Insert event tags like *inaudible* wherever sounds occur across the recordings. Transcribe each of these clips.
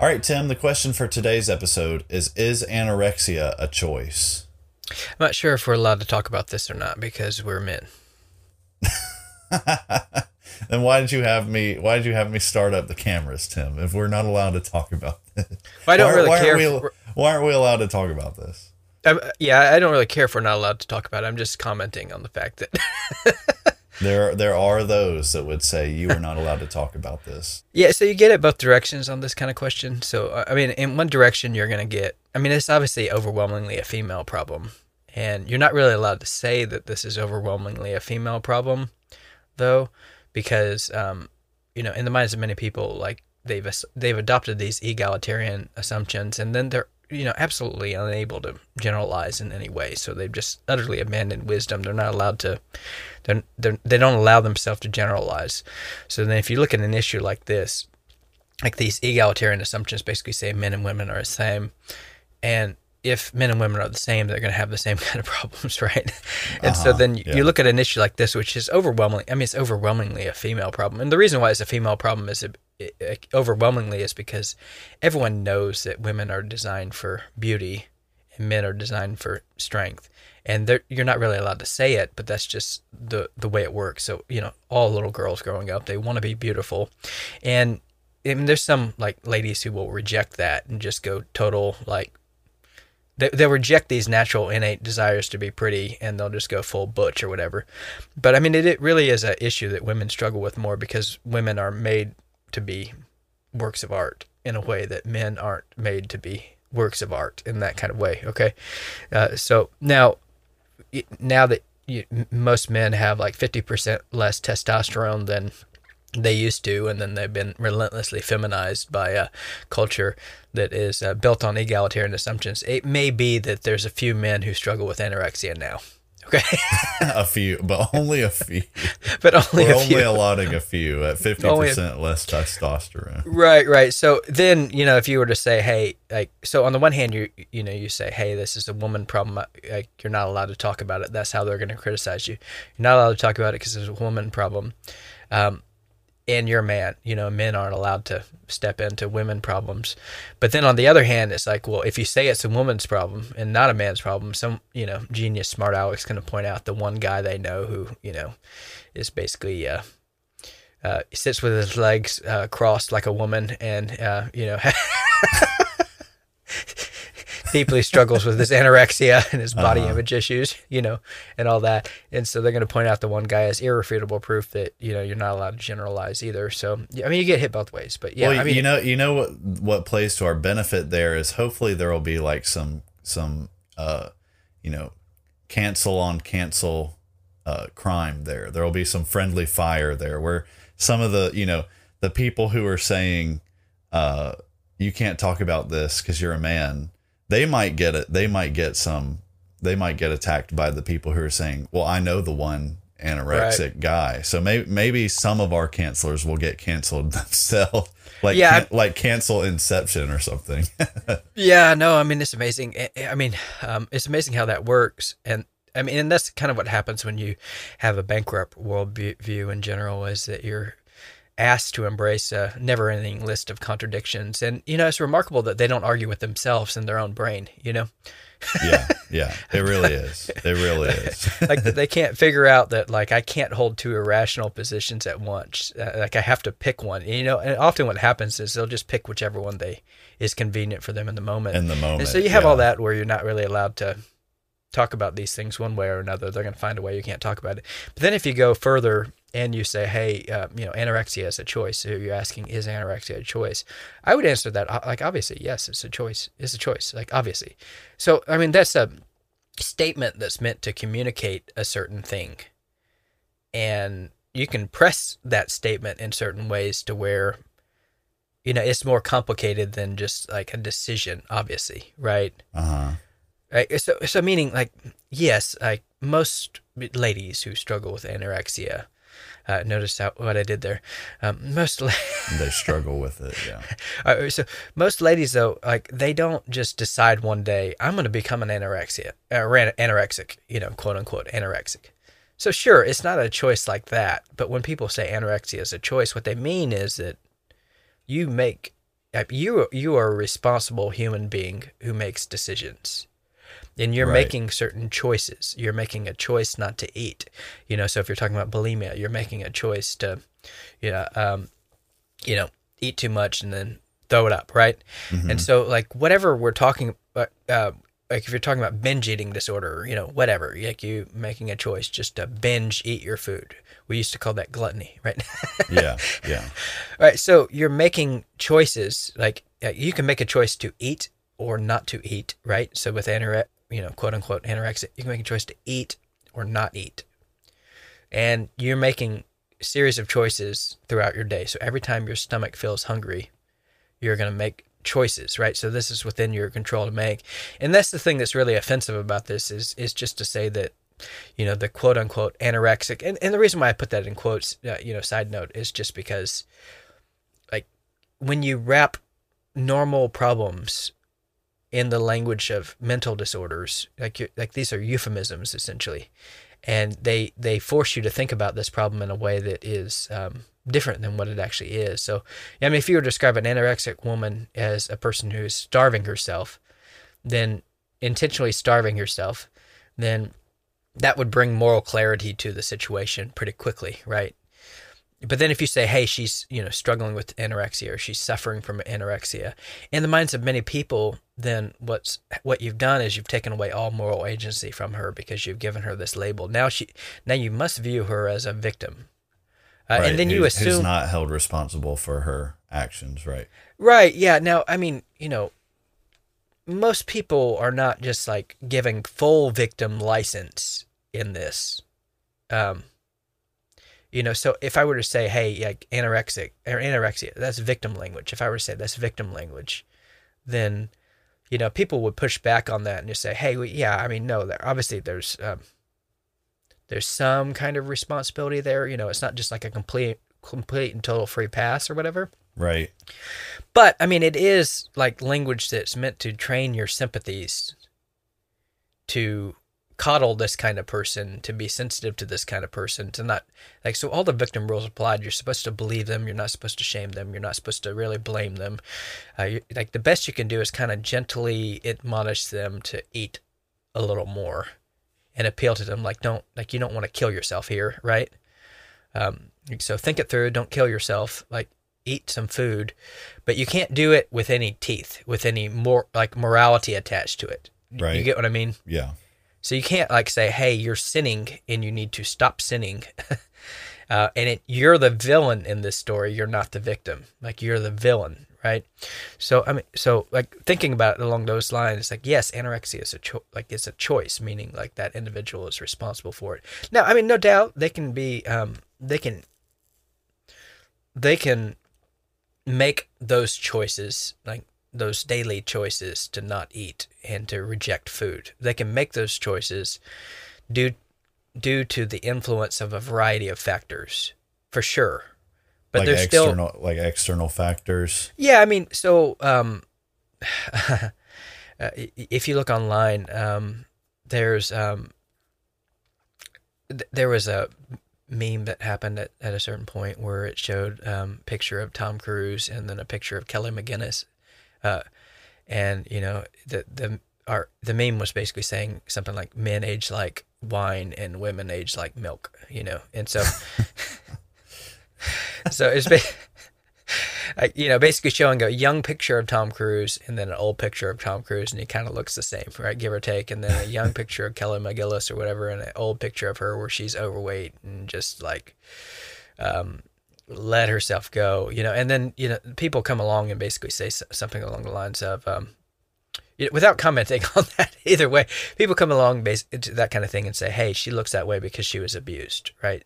All right, Tim, the question for today's episode is Is anorexia a choice? I'm not sure if we're allowed to talk about this or not because we're men. *laughs* then why did you have me why did you have me start up the cameras, Tim, if we're not allowed to talk about *laughs* this? Well, I don't why, really why care. Aren't we, why aren't we allowed to talk about this? I'm- yeah, I don't really care if we're not allowed to talk about it. I'm just commenting on the fact that. *laughs* There there are those that would say you are not allowed to talk about this. Yeah, so you get it both directions on this kind of question. So, uh, I mean, in one direction, you're going to get, I mean, it's obviously overwhelmingly a female problem. And you're not really allowed to say that this is overwhelmingly a female problem, though, because, um, you know, in the minds of many people, like, they've, they've adopted these egalitarian assumptions, and then they're, you know, absolutely unable to generalize in any way. So they've just utterly abandoned wisdom. They're not allowed to, they're, they're, they don't allow themselves to generalize. So then if you look at an issue like this, like these egalitarian assumptions basically say men and women are the same. And if men and women are the same, they're going to have the same *laughs* kind of problems, right? And so Uh-huh, then you, yeah. you look at an issue like this, which is overwhelmingly, I mean, it's overwhelmingly a female problem. And the reason why it's a female problem is it, overwhelmingly is because everyone knows that women are designed for beauty and men are designed for strength. And you're not really allowed to say it, but that's just the the way it works. So you know, all little girls growing up, they want to be beautiful, and there's some like ladies who will reject that and just go total like they, they'll reject these natural innate desires to be pretty and they'll just go full butch or whatever. But I mean, it, it really is an issue that women struggle with more because women are made to be works of art in a way that men aren't made to be works of art in that kind of way. Okay, uh, so now now that you, most men have like 50% less testosterone than they used to, and then they've been relentlessly feminized by a culture that is uh, built on egalitarian assumptions. It may be that there's a few men who struggle with anorexia now. Okay, *laughs* a few, but only a few. *laughs* but only We're a only few. allotting a few at fifty *laughs* Only a- percent less testosterone. Right, right. So then, you know, if you were to say, hey, like, so on the one hand, you you know, you say, hey, this is a woman problem. uh, Like, you're not allowed to talk about it. That's how they're going to criticize you. You're not allowed to talk about it because it's a woman problem. Um, and you're a man. You know, men aren't allowed to step into women problems. But then on the other hand, it's like, well, if you say it's a woman's problem and not a man's problem, some, you know, genius, smart Alex going to point out the one guy they know who, you know, is basically, uh, uh, sits with his legs uh, crossed like a woman and, uh, you know, *laughs* *laughs* deeply struggles with his anorexia and his body image issues, you know, and all that. And so they're going to point out the one guy as irrefutable proof that, you know, you're not allowed to generalize either. So, I mean, you get hit both ways. But yeah, well, I mean, you know, you know what what plays to our benefit there is hopefully there will be like some some uh, you know, cancel on cancel uh crime there. There will be some friendly fire there where some of the you know the people who are saying uh you can't talk about this because you're a man they might get it they might get some they might get attacked by the people who are saying well i know the one anorexic guy. So maybe maybe some of our cancelers will get canceled *laughs* themselves, like Yeah, can, like cancel Inception or something. *laughs* Yeah, no, I mean it's amazing. I- I mean, um, it's amazing how that works, and I mean, and that's kind of what happens when you have a bankrupt worldview in general, is that you're asked to embrace a never-ending list of contradictions, and you know, it's remarkable that they don't argue with themselves in their own brain. You know, yeah, yeah, it really is. It really is. *laughs* like they can't figure out that like I can't hold two irrational positions at once. Uh, like I have to pick one. You know, and often what happens is they'll just pick whichever one they is convenient for them in the moment. In the moment, And so you have all that where you're not really allowed to talk about these things one way or another. They're going to find a way you can't talk about it. But then if you go further and you say, hey, uh, you know, anorexia is a choice. So you're asking, is anorexia a choice? I would answer that uh, like obviously, yes, it's a choice. It's a choice. Like obviously. So I mean, that's a statement that's meant to communicate a certain thing. And you can press that statement in certain ways to where you know it's more complicated than just like a decision obviously right Uh huh. Right so so meaning like yes like most ladies who struggle with anorexia uh, notice how, what I did there. Um, most la- *laughs* They struggle with it. Yeah. *laughs* Uh, so most ladies though, like they don't just decide one day I'm going to become an anorexia, uh, anorexic, you know, quote unquote anorexic. So sure, it's not a choice like that. But when people say anorexia is a choice, what they mean is that you make you you are a responsible human being who makes decisions. And you're Right. making certain choices. You're making a choice not to eat. You know, so if you're talking about bulimia, you're making a choice to, you know, um, you know, eat too much and then throw it up, right? And so, like, whatever we're talking about, uh, like if you're talking about binge eating disorder, you know, whatever, like you making a choice just to binge eat your food. We used to call that gluttony, *laughs* right? Yeah. Yeah. All *laughs* right, so you're making choices. Like uh, you can make a choice to eat or not to eat, right? So with anore- you know, quote unquote anorexic, you can make a choice to eat or not eat, and you're making a series of choices throughout your day. So every time your stomach feels hungry, you're going to make choices, right? So this is within your control to make, and that's the thing that's really offensive about this is is just to say that you know the quote unquote anorexic and, and the reason why i put that in quotes uh, you know side note is just because like when you wrap normal problems in the language of mental disorders like like these are euphemisms essentially and they they force you to think about this problem in a way that is um, different than what it actually is so i mean if you were to describe an anorexic woman as a person who's starving herself then intentionally starving herself then that would bring moral clarity to the situation pretty quickly, right? But then if you say, hey, she's, you know, struggling with anorexia or she's suffering from anorexia, in the minds of many people, then what's what you've done is you've taken away all moral agency from her because you've given her this label. Now she now you must view her as a victim. Uh, Right, and then you who's- who's assume not held responsible for her actions, right? Right. Yeah. Now, I mean, you know, most people are not just like giving full victim license in this. Um, you know, so if I were to say, hey, like anorexic or anorexia, that's victim language. If I were to say that's victim language, then, you know, people would push back on that and just say, hey, well, yeah, I mean, no, there obviously there's um, there's some kind of responsibility there. You know, it's not just like a complete complete and total free pass or whatever. Right. But I mean, it is like language that's meant to train your sympathies to coddle this kind of person, to be sensitive to this kind of person, to not like so. All the victim rules applied. You're supposed to believe them. You're not supposed to shame them. You're not supposed to really blame them. Uh, you, like the best you can do is kind of gently admonish them to eat a little more, and appeal to them like don't like you don't want to kill yourself here, right? Um, so think it through. Don't kill yourself. Like eat some food, but you can't do it with any teeth, with any more like morality attached to it. Right. You get what I mean? Yeah. So you can't like say, "Hey, you're sinning, and you need to stop sinning." *laughs* uh, and it, you're the villain in this story. You're not the victim. Like you're the villain, right? So I mean, so like thinking about it along those lines, it's like yes, anorexia is a cho- like it's a choice, meaning like that individual is responsible for it. Now, I mean, no doubt they can be, um, they can, they can make those choices like those daily choices to not eat and to reject food. They can make those choices due due to the influence of a variety of factors, for sure. But like there's still like external factors. yeah, I mean, so um, *laughs* uh, if you look online, um, there's um, th- there was a meme that happened at, at a certain point where it showed um, picture of Tom Cruise and then a picture of Kelly McGillis, uh, and you know the the our the meme was basically saying something like men age like wine and women age like milk, you know, and so *laughs* so it's. *laughs* I, you know, basically showing a young picture of Tom Cruise and then an old picture of Tom Cruise, and he kind of looks the same, right, give or take. And then a young *laughs* picture of Kelly McGillis or whatever, and an old picture of her where she's overweight and just like um, let herself go, you know. And then you know, people come along and basically say something along the lines of, um, you know, without commenting *laughs* on that either way, people come along bas- that kind of thing and say, "Hey, she looks that way because she was abused," right?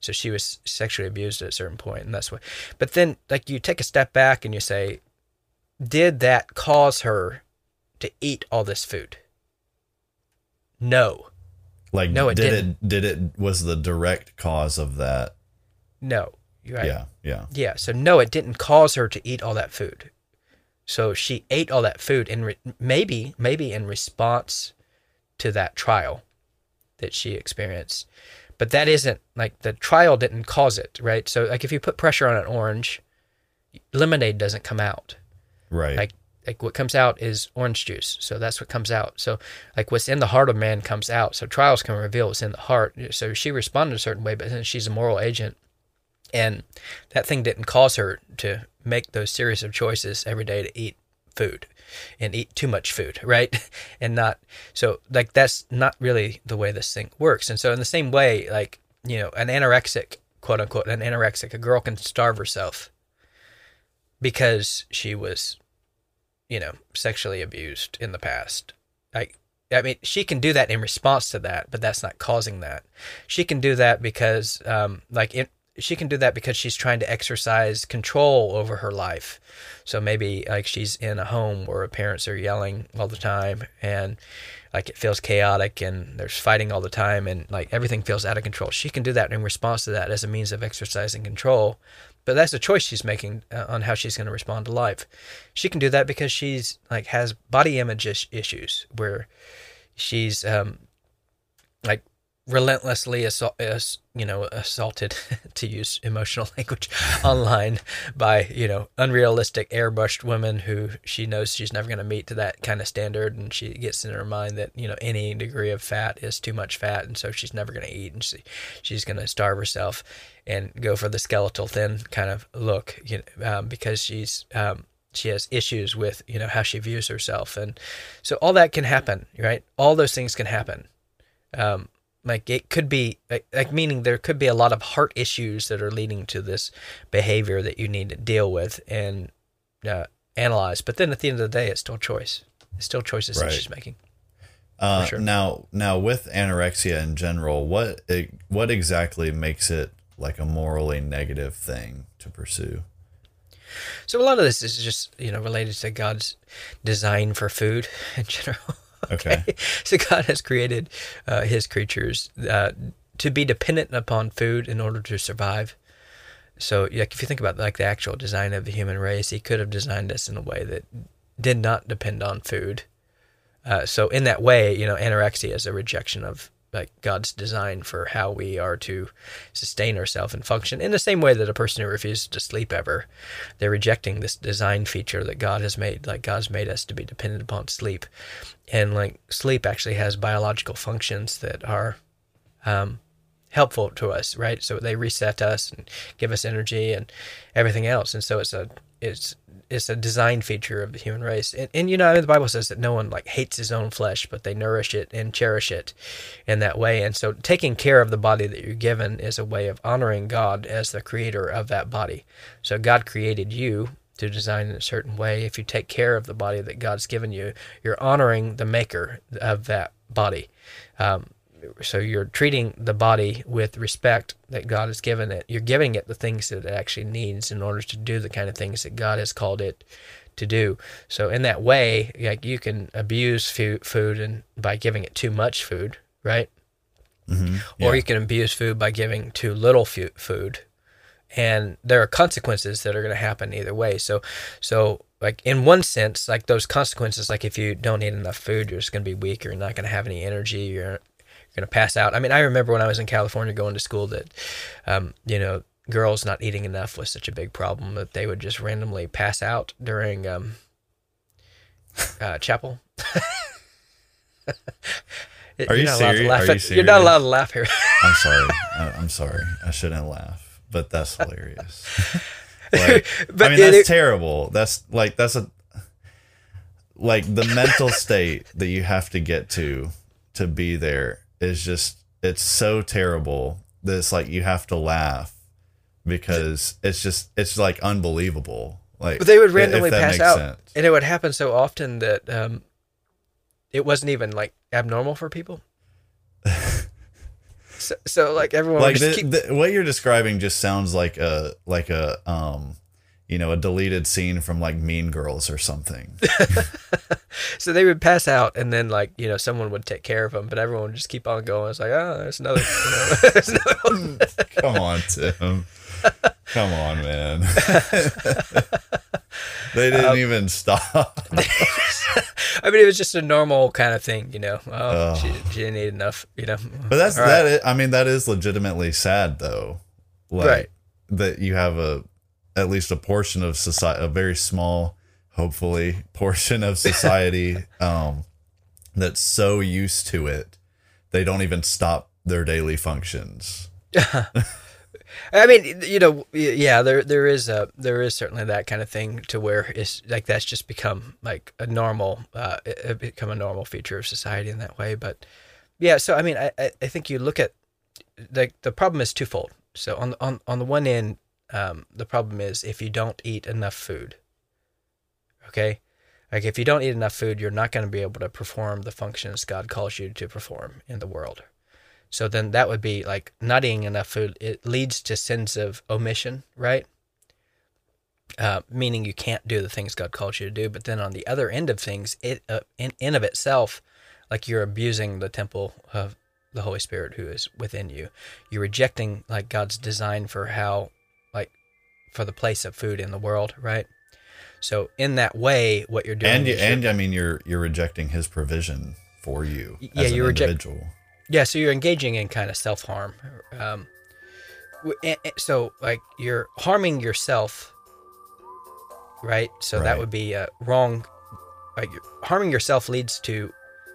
So she was sexually abused at a certain point, and that's why. But then, like, you take a step back and you say, did that cause her to eat all this food? No, Like No, it did didn't. it did it was the direct cause of that. no, right. Yeah, yeah. Yeah. So no, it didn't cause her to eat all that food. So she ate all that food, and re- maybe, maybe in response to that trial that she experienced. But that isn't like the trial didn't cause it, right? So like if you put pressure on an orange, lemonade doesn't come out. Right. like like what comes out is orange juice so that's what comes out so like what's in the heart of man comes out so trials can reveal what's in the heart so she responded a certain way but then she's a moral agent and that thing didn't cause her to make those series of choices every day to eat food and eat too much food *laughs* right? And not so like that's not really the way this thing works. And so in the same way like you know an anorexic quote unquote an anorexic a girl can starve herself because she was you know sexually abused in the past. Like I mean, she can do that in response to that, but that's not causing that. She can do that because, um, like, it, she can do that because she's trying to exercise control over her life. So maybe like she's in a home where her parents are yelling all the time, and like it feels chaotic, and there's fighting all the time, and like everything feels out of control. She can do that in response to that as a means of exercising control. But that's a choice she's making uh, on how she's going to respond to life. She can do that because she's like has body image issues where she's um like relentlessly assault, as, you know assaulted *laughs* to use emotional *laughs* language online by you know unrealistic airbrushed women who she knows she's never going to meet to that kind of standard and she gets in her mind that you know any degree of fat is too much fat and so she's never going to eat and she, she's going to starve herself and go for the skeletal thin kind of look you know um, because she's um, she has issues with you know how she views herself and so all that can happen right? All those things can happen. Um, like it could be like, like meaning there could be a lot of heart issues that are leading to this behavior that you need to deal with and uh, analyze. But then at the end of the day it's still choice. It's still choices that she's making. Uh, sure. Now, now with anorexia in general, what what exactly makes it like a morally negative thing to pursue? so a lot of this is just you know related to god's design for food *laughs* in general *laughs* Okay. so God has created uh, His creatures uh, to be dependent upon food in order to survive. So, like, if you think about like the actual design of the human race, He could have designed us in a way that did not depend on food. Uh, so, in that way, you know, anorexia is a rejection of like God's design for how we are to sustain ourselves and function. In the same way that a person who refuses to sleep ever, they're rejecting this design feature that God has made. Like God's made us to be dependent upon sleep, and like sleep actually has biological functions that are um, helpful to us, right? So they reset us and give us energy and everything else. And so it's a it's it's a design feature of the human race. And, and you know, the Bible says that no one like hates his own flesh, but they nourish it and cherish it in that way. And so taking care of the body that you're given is a way of honoring God as the creator of that body. So God created you to design in a certain way. If you take care of the body that God's given you, you're honoring the maker of that body. Um, so you're treating the body with respect that God has given it. You're giving it the things that it actually needs in order to do the kind of things that God has called it to do. So in that way, like you can abuse food, food and by giving it too much food, right? Mm-hmm. or Yeah. you can abuse food by giving too little food and there are consequences that are going to happen either way so so like in one sense like those consequences like if you don't eat enough food you're just going to be weak you're not going to have any energy you're going to pass out i mean i remember when i was in california going to school that um, you know girls not eating enough was such a big problem that they would just randomly pass out during um, *laughs* uh, chapel *laughs* Are you You're not allowed to serious? laugh Are you at- You're not allowed to laugh here. *laughs* I'm sorry. I, I'm sorry. I shouldn't laugh, but that's hilarious. like, But I mean, that's terrible. That's like that's a like the mental state that you have to get to to be there is just it's so terrible that it's like you have to laugh because it's just it's like unbelievable. Like But they would randomly pass out, sense. and it would happen so often that um, it wasn't even like abnormal for people. *laughs* so, so like everyone like the, keep, the, what you're describing just sounds like a like a um you know a deleted scene from like mean girls or something *laughs* so they would pass out, and then like you know someone would take care of them, but everyone would just keep on going. It's like oh, there's another. You know, *laughs* there's another *laughs* come on tim come on man they didn't Um, even stop I mean, it was just a normal kind of thing, you know. Oh, Oh. she, she didn't eat enough, you know. but that's All right. that is, i mean that is legitimately sad though like Right. that you have a at least a portion of society a very small hopefully *laughs* portion of society *laughs* um that's so used to it they don't even stop their daily functions *laughs* I mean, you know, yeah, there there is a there is certainly that kind of thing to where it's like that's just become like a normal, uh, become a normal feature of society in that way. But yeah, so I mean, I I I think you look at like the problem is twofold. So on on on the one end, um, the problem is if you don't eat enough food. Okay, like if you don't eat enough food, you're not going to be able to perform the functions God calls you to perform in the world. So then that would be like not eating enough food. It leads to sins of omission, right? Uh, meaning you can't do the things God calls you to do. But then on the other end of things, it uh, in in of itself, like you're abusing the temple of the Holy Spirit who is within you. You're rejecting like God's design for how, for the place of food in the world, right? So in that way, what you're doing, and you, you're- and I mean you're you're rejecting his provision for you yeah, an you reject- individual. Yeah, so you're engaging in kind of self harm. Um, w- a- a- so like you're harming yourself, right? So that would be uh, wrong. Like harming yourself leads to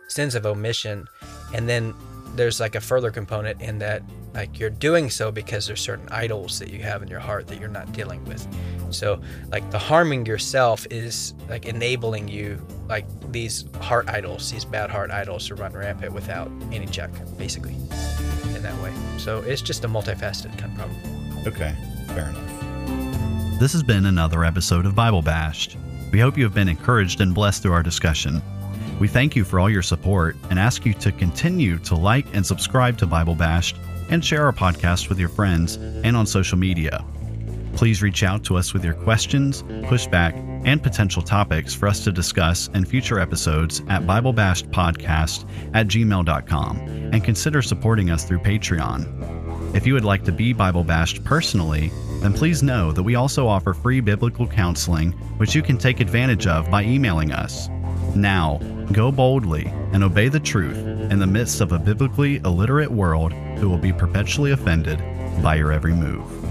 sins of omission, and then there's like a further component in that like you're doing so because there's certain idols that you have in your heart that you're not dealing with. So like the harming yourself is like enabling you like these heart idols, these bad heart idols to run rampant without any check, basically, in that way. So it's just a multifaceted kind of problem. Okay, fair enough. This has been another episode of Bible Bashed. We hope you have been encouraged and blessed through our discussion. We thank you for all your support and ask you to continue to like and subscribe to Bible Bashed and share our podcast with your friends and on social media. Please reach out to us with your questions, pushback, and potential topics for us to discuss in future episodes at BibleBashedPodcast at gmail.com and consider supporting us through Patreon. If you would like to be Bible bashed personally, then please know that we also offer free biblical counseling, which you can take advantage of by emailing us. Now, go boldly and obey the truth in the midst of a biblically illiterate world who will be perpetually offended by your every move.